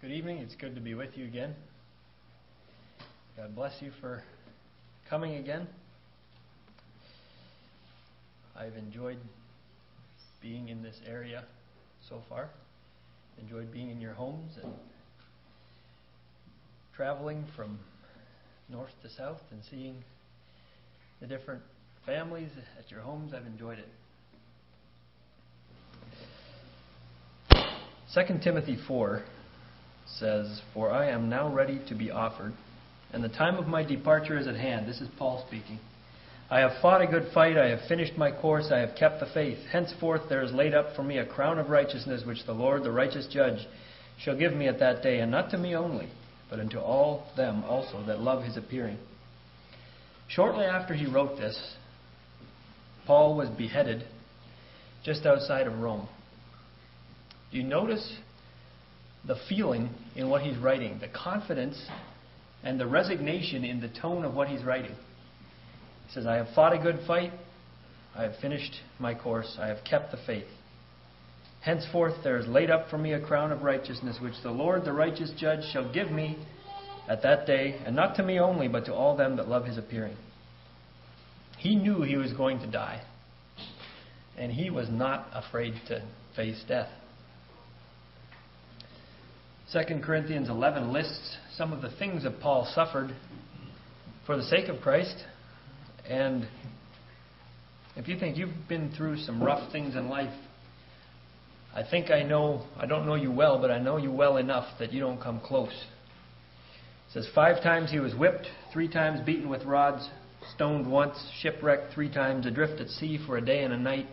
Good evening. It's good to be with you again. God bless you for coming again. I've enjoyed being in this area so far. Enjoyed being in your homes and traveling from north to south and seeing the different families at your homes. I've enjoyed it. 2 Timothy 4 says, For I am now ready to be offered, and the time of my departure is at hand. This is Paul speaking. I have fought a good fight, I have finished my course, I have kept the faith. Henceforth there is laid up for me a crown of righteousness, which the Lord, the righteous judge, shall give me at that day, and not to me only, but unto all them also that love his appearing. Shortly after he wrote this, Paul was beheaded just outside of Rome. Do you notice the feeling in what he's writing, the confidence and the resignation in the tone of what he's writing? He says, I have fought a good fight. I have finished my course. I have kept the faith. Henceforth there is laid up for me a crown of righteousness, which the Lord, the righteous judge, shall give me at that day, and not to me only, but to all them that love his appearing. He knew he was going to die, and he was not afraid to face death. 2 Corinthians 11 lists some of the things that Paul suffered for the sake of Christ. And if you think you've been through some rough things in life, I think I know, I don't know you well, but I know you well enough that you don't come close. It says, Five times he was whipped, three times beaten with rods, stoned once, shipwrecked three times, adrift at sea for a day and a night.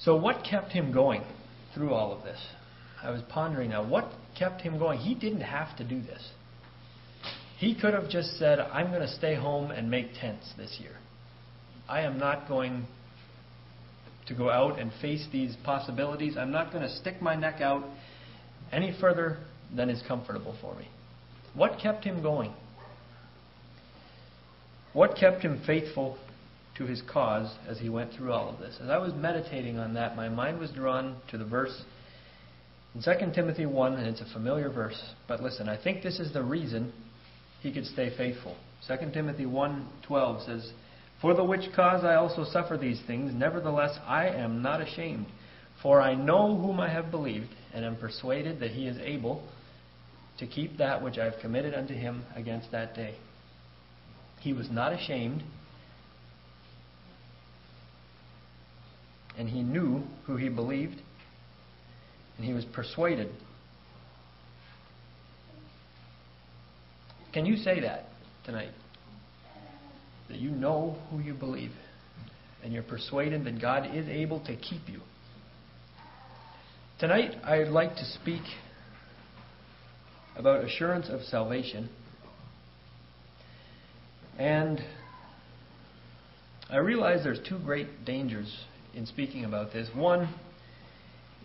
So, what kept him going through all of this? I was pondering now, what kept him going? He didn't have to do this. He could have just said, I'm going to stay home and make tents this year. I am not going to go out and face these possibilities. I'm not going to stick my neck out any further than is comfortable for me. What kept him going? What kept him faithful to his cause as he went through all of this? As I was meditating on that, my mind was drawn to the verse in 2 Timothy 1, and it's a familiar verse, but listen, I think this is the reason he could stay faithful. 2 Timothy 1:12 says, "For the which cause I also suffer these things, nevertheless I am not ashamed, for I know whom I have believed, and am persuaded that he is able to keep that which I have committed unto him against that day." He was not ashamed, and he knew who he believed, and he was persuaded. Can you say that tonight? That you know who you believe and you're persuaded that God is able to keep you. Tonight, I'd like to speak about assurance of salvation. And I realize there's two great dangers in speaking about this. One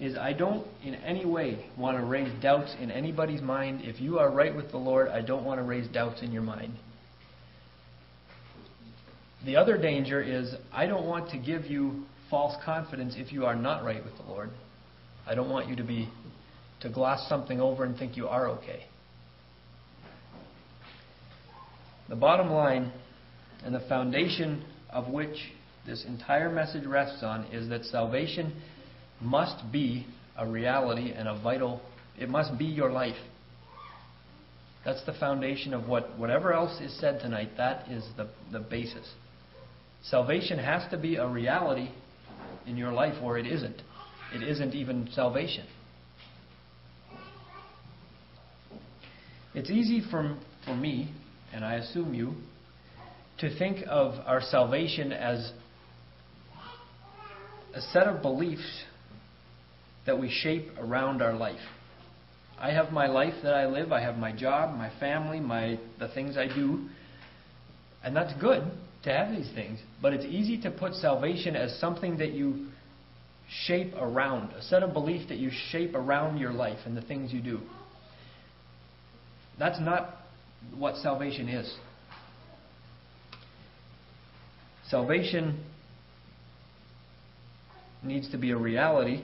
is I don't in any way want to raise doubts in anybody's mind. If you are right with the Lord, I don't want to raise doubts in your mind. The other danger is I don't want to give you false confidence if you are not right with the Lord. I don't want you to be to gloss something over and think you are okay. The bottom line and the foundation of which this entire message rests on is that salvation must be a reality and a vital, it must be your life. That's the foundation of what, whatever else is said tonight, that is the, the basis. Salvation has to be a reality in your life, or it isn't. It isn't even salvation. It's easy for, for me, and I assume you, to think of our salvation as a set of beliefs that we shape around our life. I have my life that I live, I have my job, my family, my the things I do. And that's good to have these things, but it's easy to put salvation as something that you shape around, a set of belief that you shape around your life and the things you do. That's not what salvation is. Salvation needs to be a reality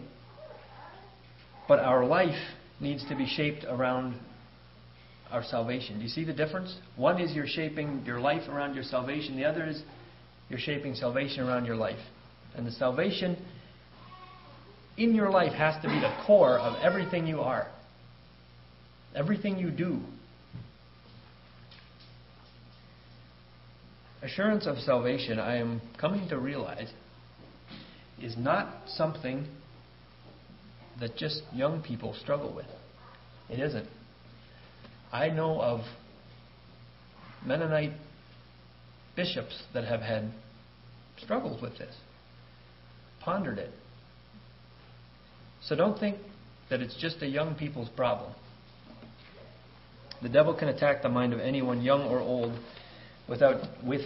But our life needs to be shaped around our salvation. Do you see the difference? One is you're shaping your life around your salvation, the other is you're shaping salvation around your life. And the salvation in your life has to be the core of everything you are, everything you do. Assurance of salvation, I am coming to realize, is not something that just young people struggle with. It isn't. I know of Mennonite bishops that have had struggles with this, pondered it. So don't think that it's just a young people's problem. The devil can attack the mind of anyone, young or old, without with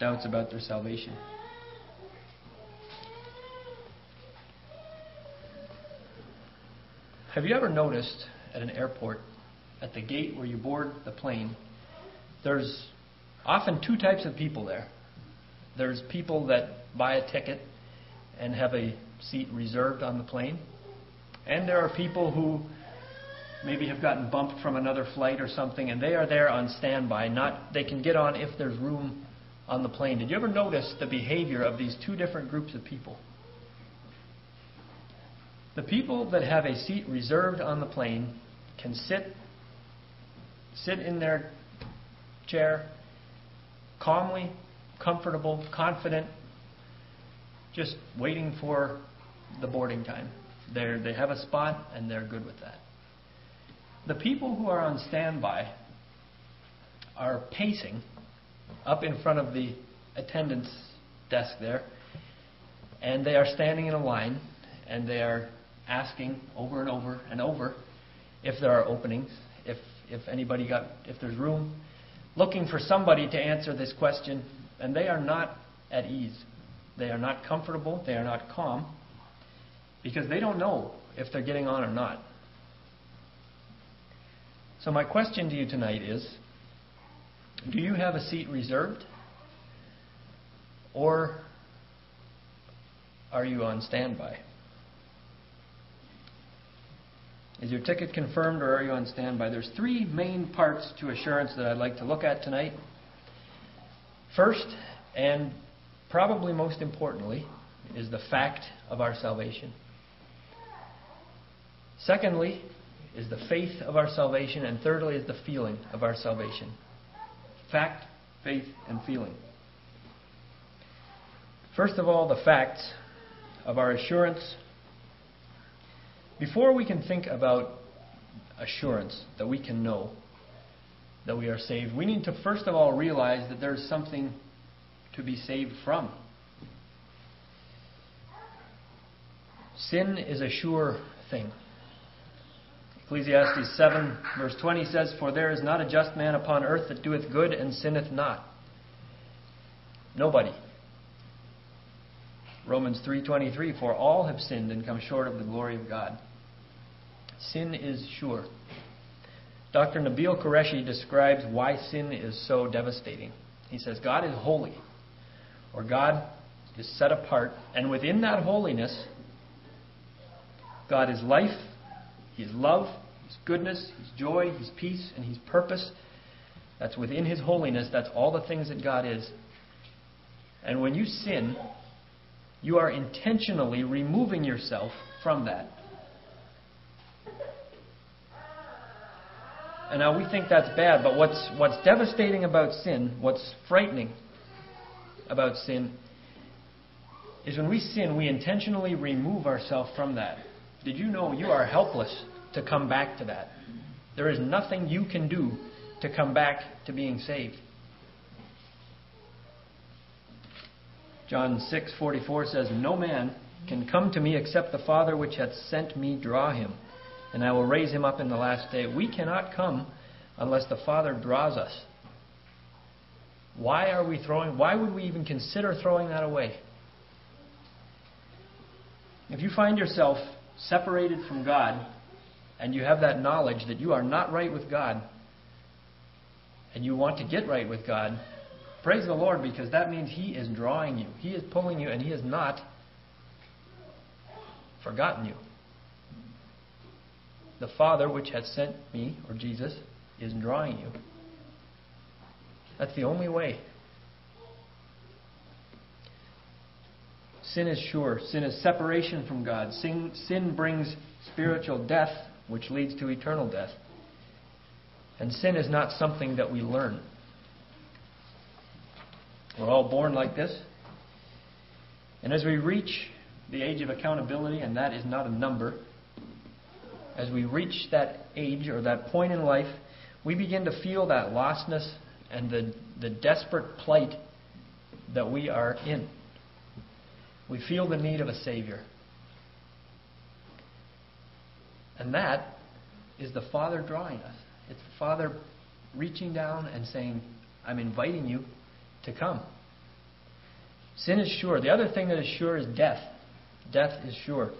doubts about their salvation. Have you ever noticed at an airport, at the gate where you board the plane, there's often two types of people there. There's people that buy a ticket and have a seat reserved on the plane, and there are people who maybe have gotten bumped from another flight or something, and they are there on standby. Not they can get on if there's room on the plane. Did you ever notice the behavior of these two different groups of people? The people that have a seat reserved on the plane can sit sit in their chair calmly, comfortable, confident, just waiting for the boarding time. they they have a spot and they're good with that. The people who are on standby are pacing up in front of the attendance desk there, and they are standing in a line and they are asking over and over and over if there are openings, if, if anybody got, if there's room, looking for somebody to answer this question, and they are not at ease. They are not comfortable, they are not calm, because they don't know if they're getting on or not. So, my question to you tonight is Do you have a seat reserved? Or are you on standby? Is your ticket confirmed or are you on standby? There's three main parts to assurance that I'd like to look at tonight. First, and probably most importantly, is the fact of our salvation. Secondly, is the faith of our salvation. And thirdly, is the feeling of our salvation. Fact, faith, and feeling. First of all, the facts of our assurance before we can think about assurance that we can know that we are saved, we need to first of all realize that there's something to be saved from. Sin is a sure thing. Ecclesiastes 7, verse 20 says, For there is not a just man upon earth that doeth good and sinneth not. Nobody. Romans 3:23 for all have sinned and come short of the glory of God. Sin is sure. Dr. Nabil Qureshi describes why sin is so devastating. He says God is holy or God is set apart and within that holiness God is life, he is love, His goodness, His joy, His peace, and His purpose. That's within His holiness. That's all the things that God is. And when you sin, you are intentionally removing yourself from that. And now we think that's bad, but what's, what's devastating about sin, what's frightening about sin, is when we sin, we intentionally remove ourselves from that. Did you know you are helpless to come back to that? There is nothing you can do to come back to being saved. John 6:44 says, "No man can come to me except the Father which hath sent me draw him, and I will raise him up in the last day." We cannot come unless the Father draws us. Why are we throwing why would we even consider throwing that away? If you find yourself separated from God and you have that knowledge that you are not right with God and you want to get right with God, Praise the Lord because that means He is drawing you. He is pulling you and He has not forgotten you. the Father which has sent me, or Jesus, is drawing you. That's the only way. Sin is sure. Sin is separation from God. Sin, sin brings spiritual death, which leads to eternal death. And sin is not something that we learn. We're all born like this. And as we reach the age of accountability, and that is not a number, as we reach that age or that point in life, we begin to feel that lostness and the, the desperate plight that we are in. We feel the need of a Savior. And that is the Father drawing us. It's the Father reaching down and saying, I'm inviting you to come. Sin is sure. The other thing that is sure is death. Death is sure.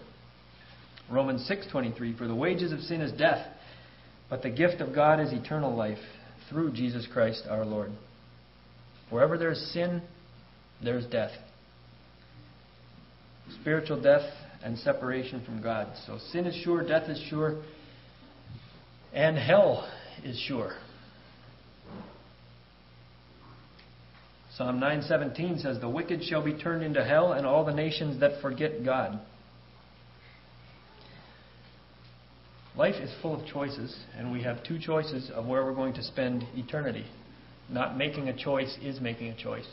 Romans 6:23 For the wages of sin is death, but the gift of God is eternal life through Jesus Christ our Lord. Wherever there is sin, there is death. Spiritual death and separation from God. So sin is sure, death is sure, and hell is sure. Psalm 9:17 says the wicked shall be turned into hell and all the nations that forget God. Life is full of choices and we have two choices of where we're going to spend eternity. Not making a choice is making a choice.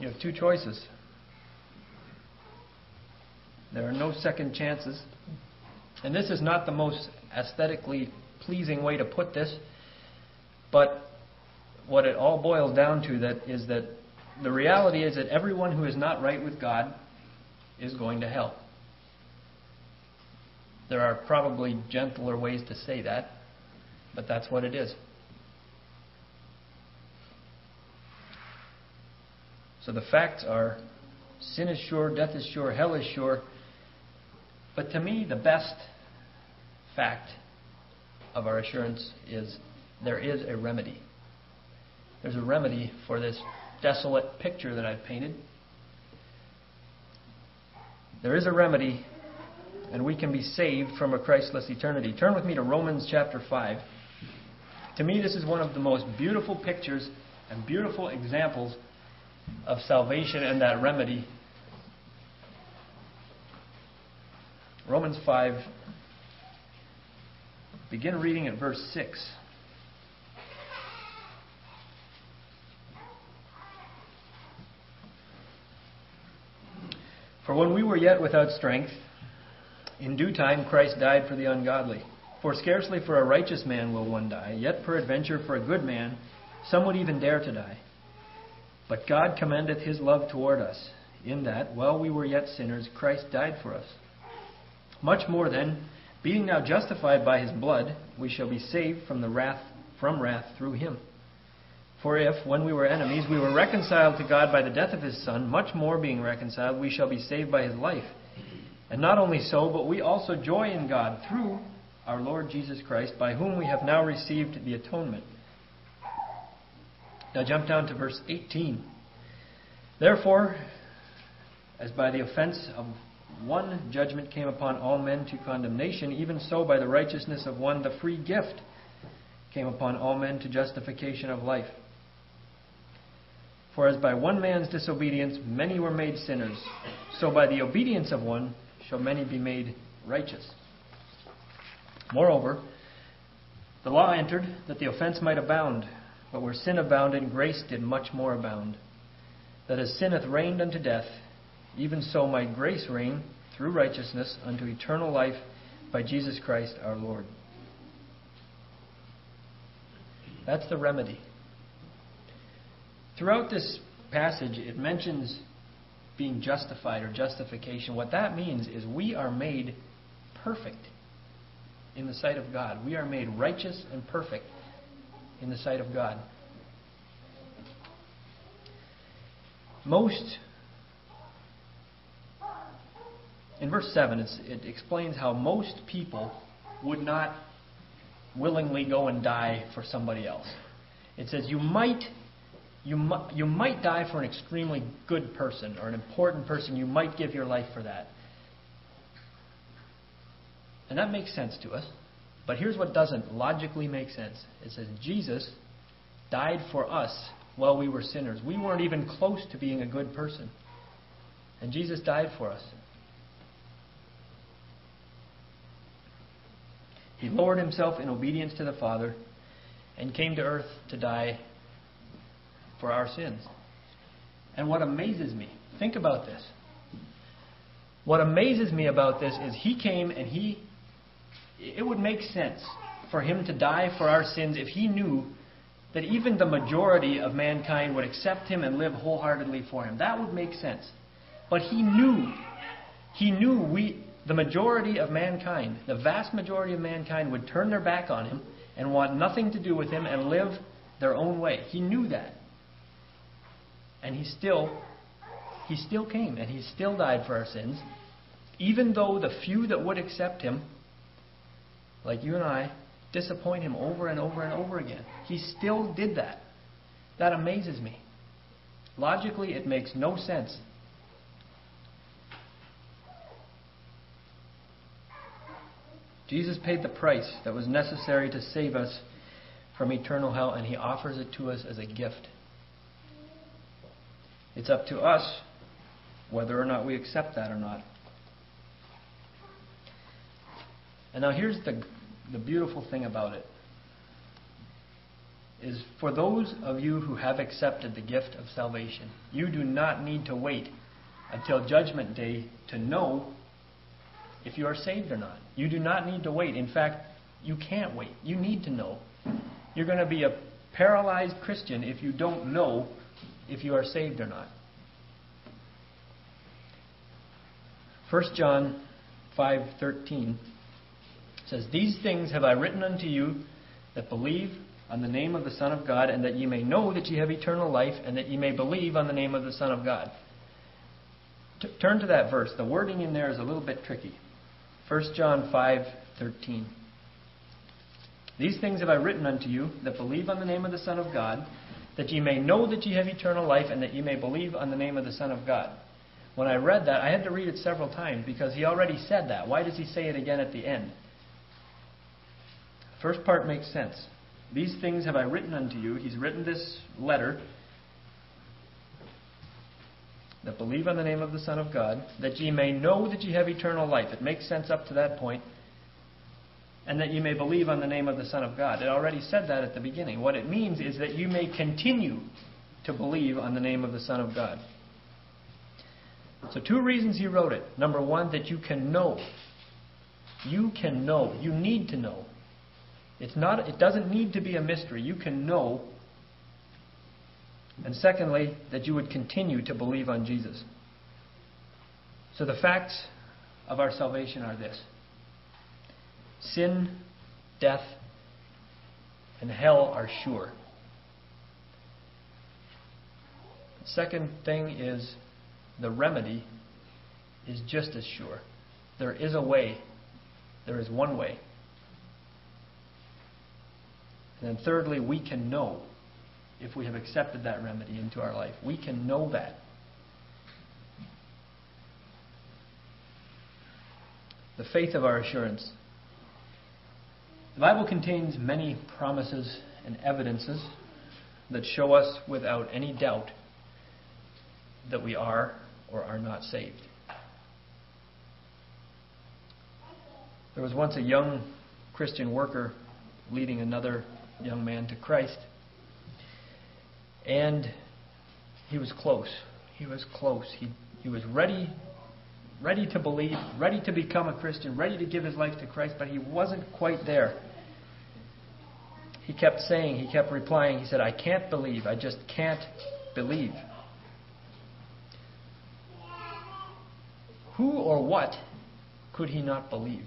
You have two choices. There are no second chances. And this is not the most aesthetically pleasing way to put this, but what it all boils down to that is that the reality is that everyone who is not right with God is going to hell. There are probably gentler ways to say that, but that's what it is. So the facts are sin is sure, death is sure, hell is sure. But to me, the best fact of our assurance is there is a remedy. There's a remedy for this desolate picture that I've painted. There is a remedy, and we can be saved from a Christless eternity. Turn with me to Romans chapter 5. To me, this is one of the most beautiful pictures and beautiful examples of salvation and that remedy. Romans 5, begin reading at verse 6. For when we were yet without strength, in due time Christ died for the ungodly. For scarcely for a righteous man will one die, yet peradventure for a good man some would even dare to die. But God commendeth his love toward us, in that, while we were yet sinners, Christ died for us. Much more then, being now justified by his blood, we shall be saved from the wrath from wrath through him. For if, when we were enemies, we were reconciled to God by the death of his Son, much more being reconciled, we shall be saved by his life. And not only so, but we also joy in God through our Lord Jesus Christ, by whom we have now received the atonement. Now jump down to verse 18. Therefore, as by the offense of one judgment came upon all men to condemnation, even so by the righteousness of one the free gift came upon all men to justification of life. For as by one man's disobedience many were made sinners, so by the obedience of one shall many be made righteous. Moreover, the law entered that the offense might abound, but where sin abounded, grace did much more abound. That as sin hath reigned unto death, even so might grace reign through righteousness unto eternal life by Jesus Christ our Lord. That's the remedy. Throughout this passage, it mentions being justified or justification. What that means is we are made perfect in the sight of God. We are made righteous and perfect in the sight of God. Most, in verse 7, it explains how most people would not willingly go and die for somebody else. It says you might you, mu- you might die for an extremely good person or an important person. You might give your life for that. And that makes sense to us. But here's what doesn't logically make sense it says, Jesus died for us while we were sinners. We weren't even close to being a good person. And Jesus died for us. He lowered himself in obedience to the Father and came to earth to die for our sins. And what amazes me, think about this. What amazes me about this is he came and he, it would make sense for him to die for our sins if he knew that even the majority of mankind would accept him and live wholeheartedly for him. That would make sense. But he knew, he knew we, the majority of mankind, the vast majority of mankind, would turn their back on him and want nothing to do with him and live their own way. He knew that. And he still he still came and he still died for our sins, even though the few that would accept him, like you and I, disappoint him over and over and over again. He still did that. That amazes me. Logically, it makes no sense. Jesus paid the price that was necessary to save us from eternal hell, and he offers it to us as a gift. It's up to us whether or not we accept that or not. And now here's the, the beautiful thing about it is for those of you who have accepted the gift of salvation, you do not need to wait until judgment day to know if you are saved or not. You do not need to wait. In fact, you can't wait. You need to know. You're going to be a paralyzed Christian if you don't know if you are saved or not. 1 John 5:13 says, "These things have I written unto you that believe on the name of the Son of God, and that ye may know that ye have eternal life, and that ye may believe on the name of the Son of God." T- turn to that verse. The wording in there is a little bit tricky. 1 John 5:13. These things have I written unto you that believe on the name of the Son of God, that ye may know that ye have eternal life, and that ye may believe on the name of the Son of God. When I read that, I had to read it several times because he already said that. Why does he say it again at the end? First part makes sense. These things have I written unto you. He's written this letter that believe on the name of the Son of God, that ye may know that ye have eternal life. It makes sense up to that point. And that you may believe on the name of the Son of God. It already said that at the beginning. What it means is that you may continue to believe on the name of the Son of God. So, two reasons he wrote it. Number one, that you can know. You can know. You need to know. It's not, it doesn't need to be a mystery. You can know. And secondly, that you would continue to believe on Jesus. So, the facts of our salvation are this sin, death, and hell are sure. The Second thing is the remedy is just as sure. There is a way. There is one way. And then thirdly, we can know if we have accepted that remedy into our life. We can know that. The faith of our assurance. The Bible contains many promises and evidences that show us without any doubt that we are or are not saved. There was once a young Christian worker leading another young man to Christ, and he was close. He was close. He, he was ready, ready to believe, ready to become a Christian, ready to give his life to Christ, but he wasn't quite there. He kept saying, he kept replying, he said, I can't believe, I just can't believe. Who or what could he not believe?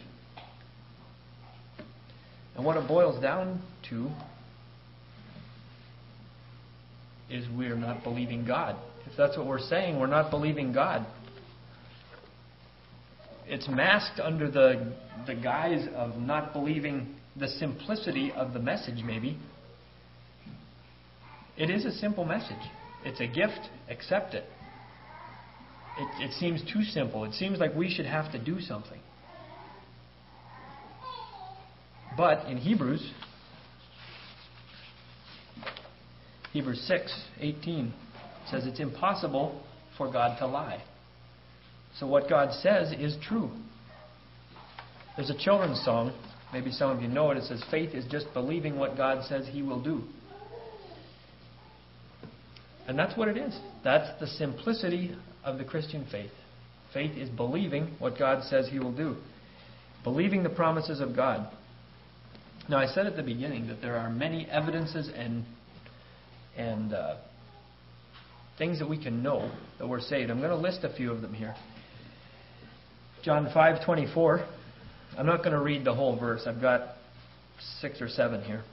And what it boils down to is we're not believing God. If that's what we're saying, we're not believing God. It's masked under the, the guise of not believing the simplicity of the message, maybe. It is a simple message. It's a gift, accept it it, it seems too simple. It seems like we should have to do something. But in Hebrews, Hebrews 6:18 says it's impossible for God to lie. So what God says is true. There's a children's song, maybe some of you know it. It says, Faith is just believing what God says He will do. And that's what it is. That's the simplicity of the Christian faith. Faith is believing what God says He will do, believing the promises of God. Now, I said at the beginning that there are many evidences and and uh, things that we can know that we're saved. I'm going to list a few of them here. John 5:24. I'm not going to read the whole verse. I've got six or seven here.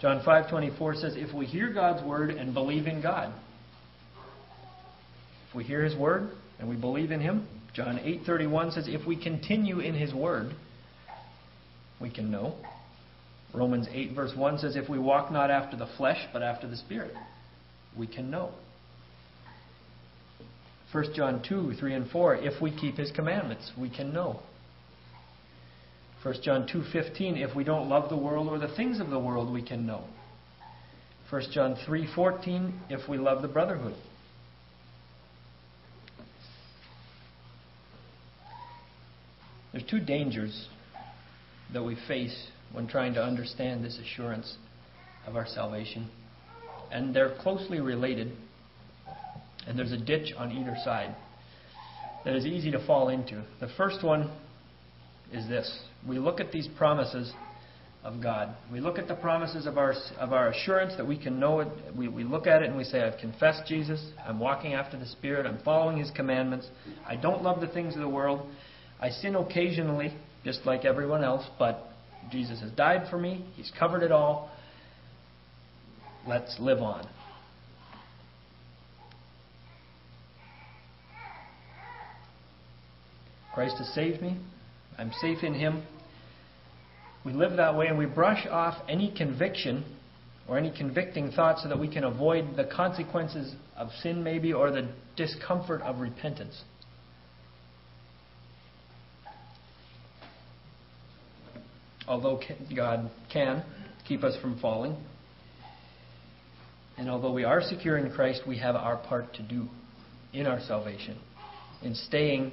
John 5:24 says, "If we hear God's word and believe in God, if we hear His word and we believe in Him." John 8:31 says, "If we continue in His word, we can know." Romans 8 verse 1 says, "If we walk not after the flesh, but after the Spirit, we can know." 1 John 2, 3 and 4, if we keep his commandments, we can know. 1 John 2:15 if we don't love the world or the things of the world we can know. 1 John 3:14 if we love the brotherhood. There's two dangers that we face when trying to understand this assurance of our salvation. And they're closely related and there's a ditch on either side that is easy to fall into. The first one is this we look at these promises of God. We look at the promises of our, of our assurance that we can know it. We, we look at it and we say, I've confessed Jesus. I'm walking after the Spirit. I'm following His commandments. I don't love the things of the world. I sin occasionally, just like everyone else, but Jesus has died for me. He's covered it all. Let's live on. Christ has saved me. I'm safe in Him. We live that way and we brush off any conviction or any convicting thoughts so that we can avoid the consequences of sin, maybe, or the discomfort of repentance. Although God can keep us from falling, and although we are secure in Christ, we have our part to do in our salvation, in staying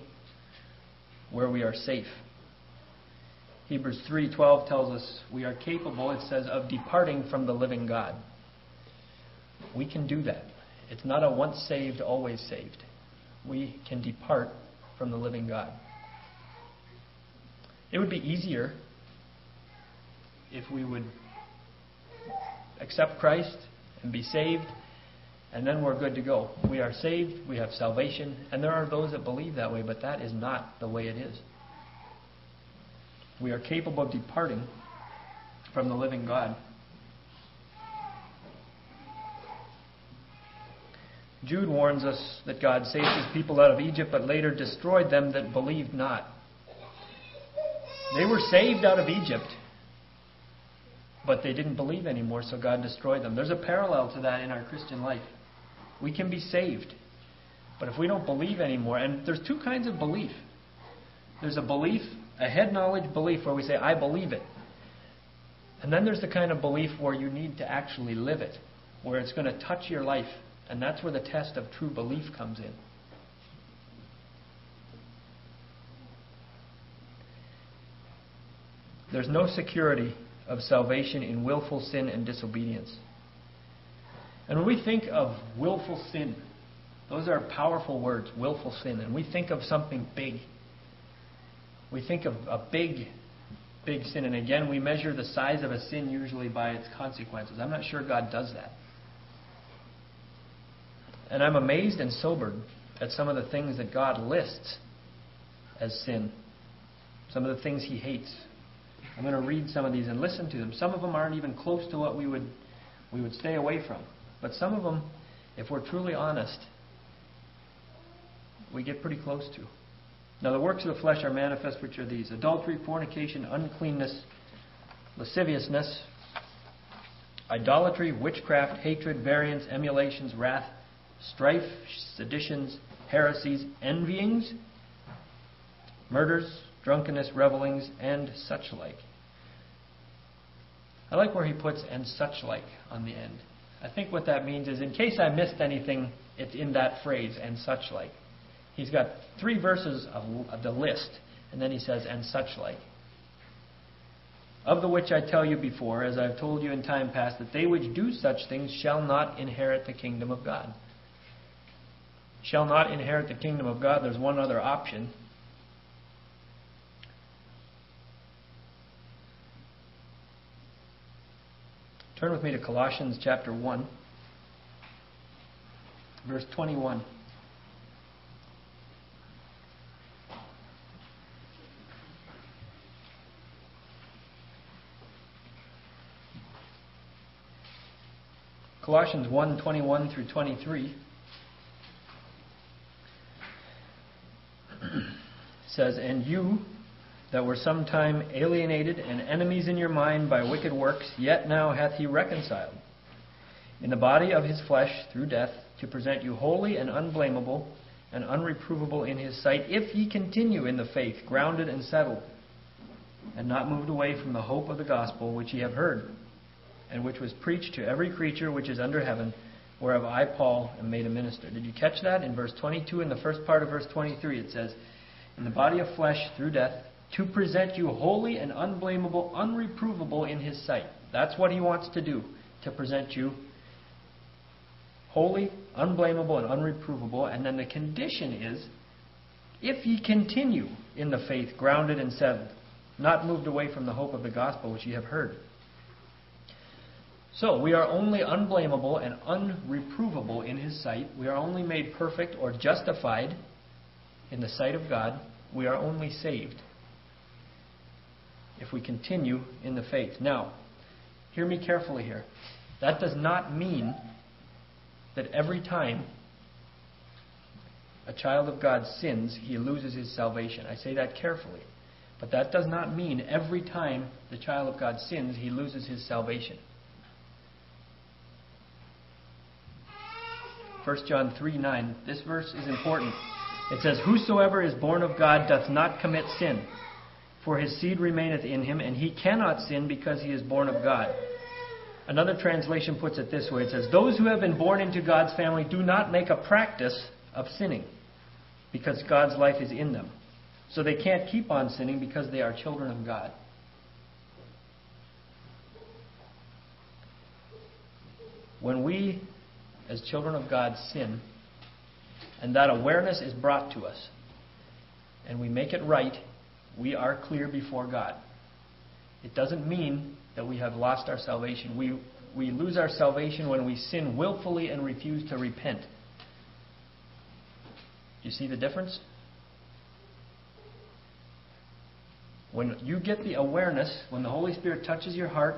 where we are safe. Hebrews 3:12 tells us we are capable, it says, of departing from the living God. We can do that. It's not a once saved, always saved. We can depart from the living God. It would be easier if we would accept Christ and be saved, and then we're good to go. We are saved, we have salvation, and there are those that believe that way, but that is not the way it is we are capable of departing from the living God. Jude warns us that God saved his people out of Egypt, but later destroyed them that believed not. They were saved out of Egypt, but they didn't believe anymore, so God destroyed them. There's a parallel to that in our Christian life. We can be saved, but if we don't believe anymore, and there's two kinds of belief there's a belief a head knowledge belief where we say, I believe it. And then there's the kind of belief where you need to actually live it, where it's going to touch your life. And that's where the test of true belief comes in. There's no security of salvation in willful sin and disobedience. And when we think of willful sin, those are powerful words, willful sin, and we think of something big we think of a big, big sin, and again, we measure the size of a sin usually by its consequences. I'm not sure God does that. And I'm amazed and sobered at some of the things that God lists as sin, some of the things He hates. I'm going to read some of these and listen to them. Some of them aren't even close to what we would we would stay away from. But some of them, if we're truly honest, we get pretty close to. Now, the works of the flesh are manifest, which are these adultery, fornication, uncleanness, lasciviousness, idolatry, witchcraft, hatred, variance, emulations, wrath, strife, seditions, heresies, envyings, murders, drunkenness, revelings, and such like. I like where he puts and such like on the end. I think what that means is in case I missed anything, it's in that phrase and such like. He's got three verses of, of the list, and then he says and such like. Of the which I tell you before, as I have told you in time past, that they which do such things shall not inherit the kingdom of God. Shall not inherit the kingdom of God. There's one other option. Turn with me to Colossians chapter 1, verse 21. Colossians 1 21 through 23 says, And you that were sometime alienated and enemies in your mind by wicked works, yet now hath he reconciled in the body of his flesh through death, to present you holy and unblameable and unreprovable in his sight, if ye continue in the faith, grounded and settled, and not moved away from the hope of the gospel which ye have heard, and which was preached to every creature which is under heaven, whereof I, Paul, am made a minister. Did you catch that? In verse 22, in the first part of verse 23, it says, In the body of flesh through death, to present you holy and unblameable, unreprovable in his sight. That's what he wants to do, to present you holy, unblameable, and unreprovable. And then the condition is if ye continue in the faith, grounded and settled, not moved away from the hope of the gospel which ye have heard. So, we are only unblameable and unreprovable in his sight. We are only made perfect or justified in the sight of God. We are only saved if we continue in the faith. Now, hear me carefully here. That does not mean that every time a child of God sins, he loses his salvation. I say that carefully. But that does not mean every time the child of God sins, he loses his salvation. 1 John 3 9. This verse is important. It says, Whosoever is born of God doth not commit sin for his seed remaineth in him, and he cannot sin because he is born of God. Another translation puts it this way it says, Those who have been born into God's family do not make a practice of sinning because God's life is in them. So they can't keep on sinning because they are children of God. When we, as children of God, sin, and that awareness is brought to us, and we make it right we are clear before God. It doesn't mean that we have lost our salvation. We, we lose our salvation when we sin willfully and refuse to repent. Do you see the difference? When you get the awareness, when the Holy Spirit touches your heart,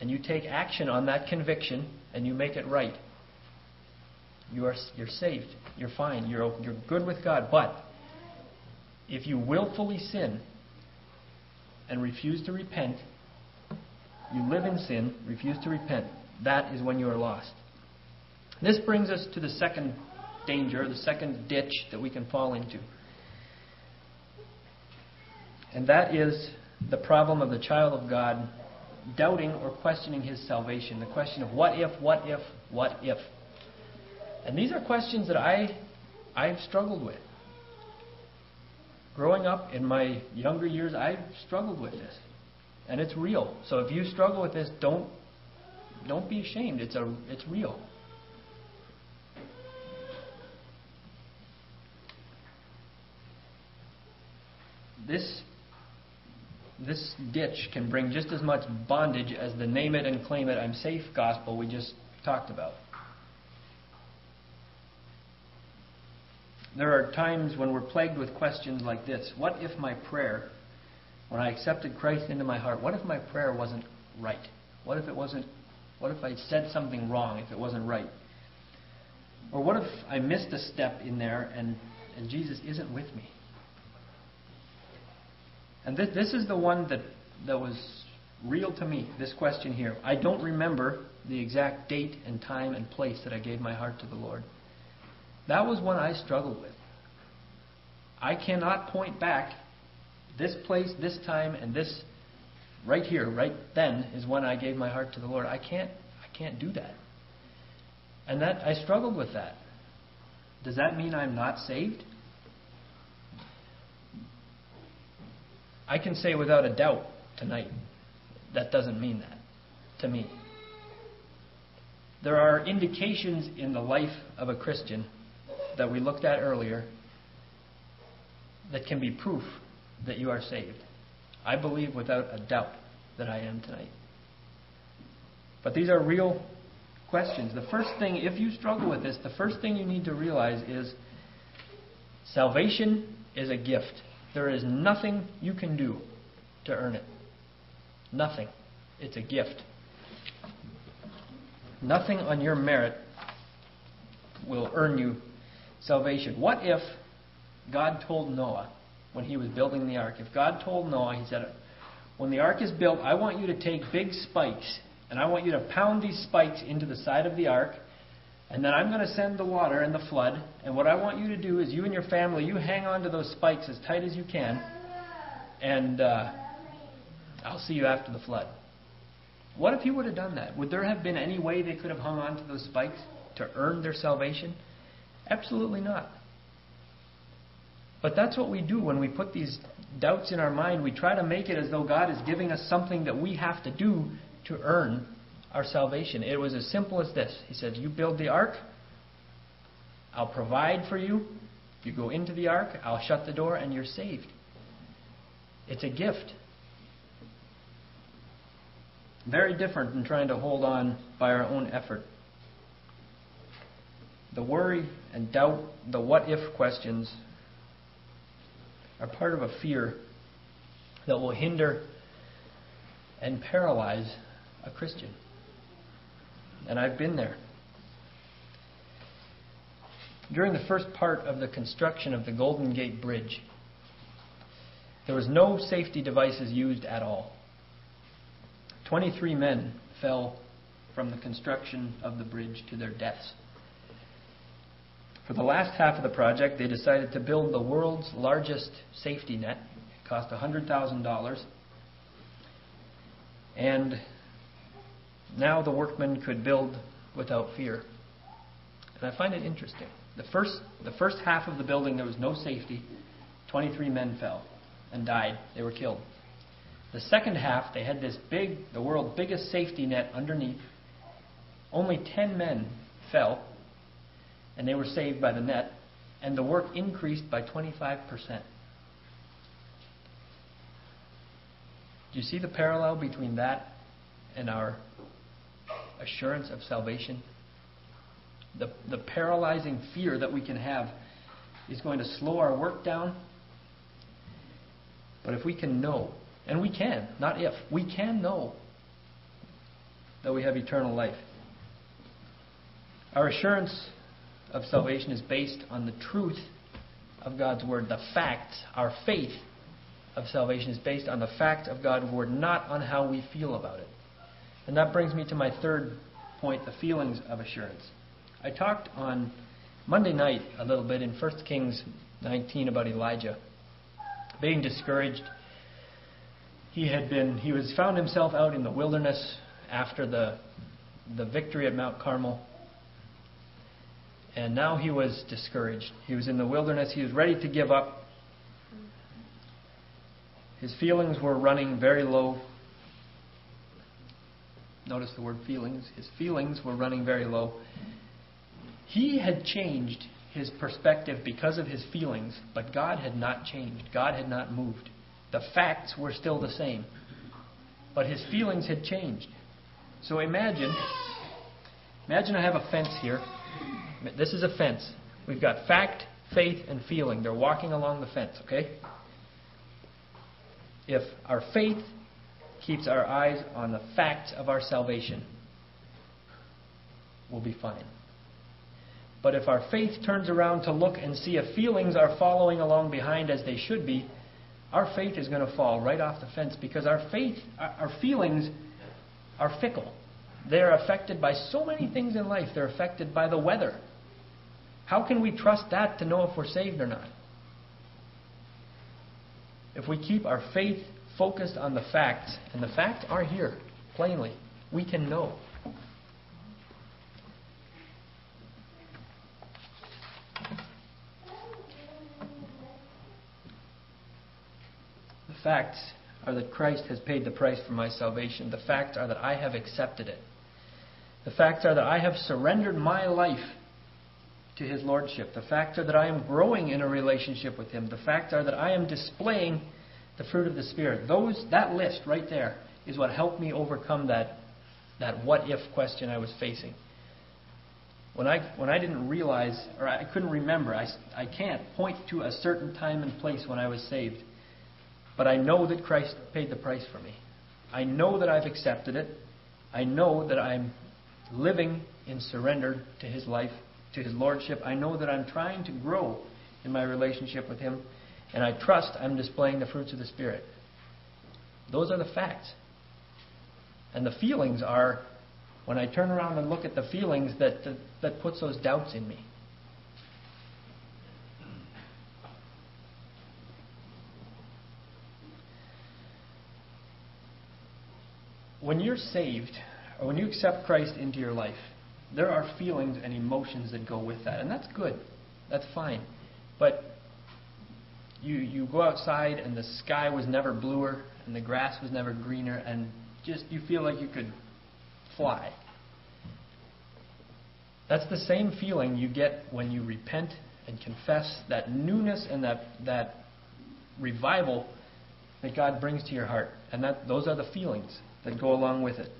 and you take action on that conviction and you make it right, you are you're saved. You're fine. You're you're good with God. But if you willfully sin and refuse to repent, you live in sin, refuse to repent, that is when you are lost. This brings us to the second danger, the second ditch that we can fall into. And that is the problem of the child of God doubting or questioning his salvation. The question of what if, what if, what if. And these are questions that I, I've struggled with growing up in my younger years, I struggled with this, and it's real. So if you struggle with this, don't don't be ashamed. It's a it's real. This this ditch can bring just as much bondage as the name it and claim it I'm safe gospel we just talked about. There are times when we're plagued with questions like this What if my prayer, when I accepted Christ into my heart, what if my prayer wasn't right? What if it wasn't, what if I said something wrong if it wasn't right? Or what if I missed a step in there and, and Jesus isn't with me? And this, this is the one that, that was real to me, this question here. I don't remember the exact date and time and place that I gave my heart to the Lord. That was one I struggled with. I cannot point back this place, this time, and this right here, right then, is when I gave my heart to the Lord. I can't, I can't do that. And that I struggled with that. Does that mean I'm not saved? I can say without a doubt tonight that doesn't mean that to me. There are indications in the life of a Christian that we looked at earlier that can be proof that you are saved. I believe without a doubt that I am tonight. But these are real questions. The first thing, if you struggle with this, the first thing you need to realize is salvation is a gift. There is nothing you can do to earn it. Nothing. It's a gift. Nothing on your merit will earn you salvation. What if God told Noah when he was building the ark, if God told Noah, he said, When the ark is built, I want you to take big spikes, and I want you to pound these spikes into the side of the ark, and then I'm going to send the water and the flood, and what I want you to do is you and your family, you hang on to those spikes as tight as you can, and uh, I'll see you after the flood. What if he would have done that? Would there have been any way they could have hung on to those spikes to earn their salvation? Absolutely not. But that's what we do when we put these doubts in our mind. We try to make it as though God is giving us something that we have to do to earn our salvation. It was as simple as this He said, You build the ark, I'll provide for you. You go into the ark, I'll shut the door, and you're saved. It's a gift. Very different than trying to hold on by our own effort. The worry and doubt, the what if questions, are part of a fear that will hinder and paralyze a Christian. And I've been there. During the first part of the construction of the Golden Gate Bridge, there was no safety devices used at all. 23 men fell from the construction of the bridge to their deaths. For the last half of the project, they decided to build the world's largest safety net. It cost $100,000. And now the workmen could build without fear. And I find it interesting. The first, the first half of the building, there was no safety. 23 men fell and died. They were killed. The second half, they had this big, the world's biggest safety net underneath. Only 10 men fell, and they were saved by the net, and the work increased by 25%. Do you see the parallel between that and our assurance of salvation? The, the paralyzing fear that we can have is going to slow our work down. But if we can know and we can, not if. We can know that we have eternal life. Our assurance of salvation is based on the truth of God's Word. The facts, our faith of salvation is based on the fact of God's Word, not on how we feel about it. And that brings me to my third point the feelings of assurance. I talked on Monday night a little bit in 1 Kings 19 about Elijah being discouraged he had been he was found himself out in the wilderness after the the victory at Mount Carmel. And now he was discouraged. He was in the wilderness. He was ready to give up. His feelings were running very low. Notice the word feelings. His feelings were running very low. He had changed his perspective because of his feelings, but God had not changed. God had not moved. The facts were still the same, but his feelings had changed. So imagine, imagine I have a fence here. This is a fence. We've got fact, faith, and feeling. They're walking along the fence, okay? If our faith keeps our eyes on the facts of our salvation, we'll be fine. But if our faith turns around to look and see if feelings are following along behind as they should be, our faith is going to fall right off the fence because our faith, our feelings are fickle. They're affected by so many things in life. They're affected by the weather. How can we trust that to know if we're saved or not? If we keep our faith focused on the facts, and the facts are here, plainly. We can know. The facts are that Christ has paid the price for my salvation. The facts are that I have accepted it. The facts are that I have surrendered my life to His Lordship. The facts are that I am growing in a relationship with Him. The facts are that I am displaying the fruit of the Spirit. Those, that list right there is what helped me overcome that, that what if question I was facing. When I, when I didn't realize, or I couldn't remember, I, I can't point to a certain time and place when I was saved. But I know that Christ paid the price for me. I know that I've accepted it. I know that I'm living in surrender to His life, to His Lordship. I know that I'm trying to grow in my relationship with Him. And I trust I'm displaying the fruits of the Spirit. Those are the facts. And the feelings are, when I turn around and look at the feelings, that, that, that puts those doubts in me. When you're saved, or when you accept Christ into your life, there are feelings and emotions that go with that. And that's good. That's fine. But you, you go outside and the sky was never bluer and the grass was never greener and just you feel like you could fly. That's the same feeling you get when you repent and confess that newness and that, that revival that God brings to your heart. And that those are the feelings that go along with it.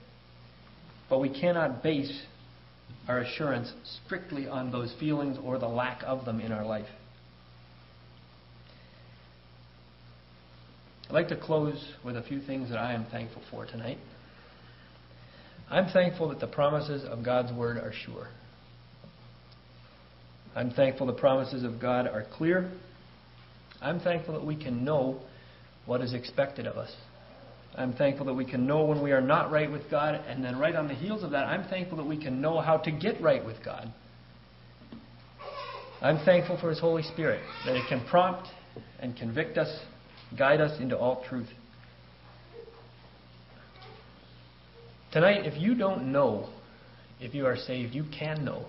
But we cannot base our assurance strictly on those feelings or the lack of them in our life. I'd like to close with a few things that I am thankful for tonight. I'm thankful that the promises of God's Word are sure. I'm thankful the promises of God are clear. I'm thankful that we can know what is expected of us. I'm thankful that we can know when we are not right with God, and then right on the heels of that, I'm thankful that we can know how to get right with God. I'm thankful for His Holy Spirit, that it can prompt and convict us guide us into all truth. Tonight, if you don't know if you are saved, you can know.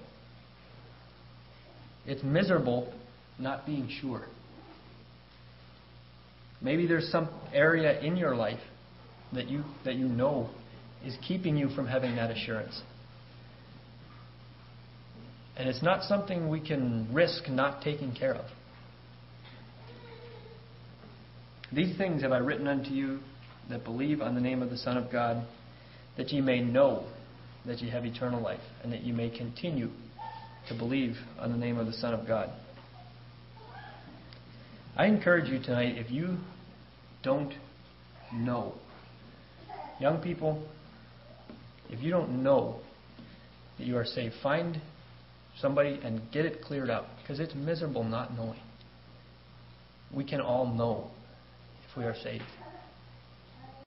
It's miserable not being sure. Maybe there's some area in your life that you, that you know is keeping you from having that assurance. And it's not something we can risk not taking care of. These things have I written unto you that believe on the name of the Son of God, that ye may know that ye have eternal life, and that ye may continue to believe on the name of the Son of God. I encourage you tonight, if you don't know, young people, if you don't know that you are saved, find somebody and get it cleared up, because it's miserable not knowing. We can all know if we are saved.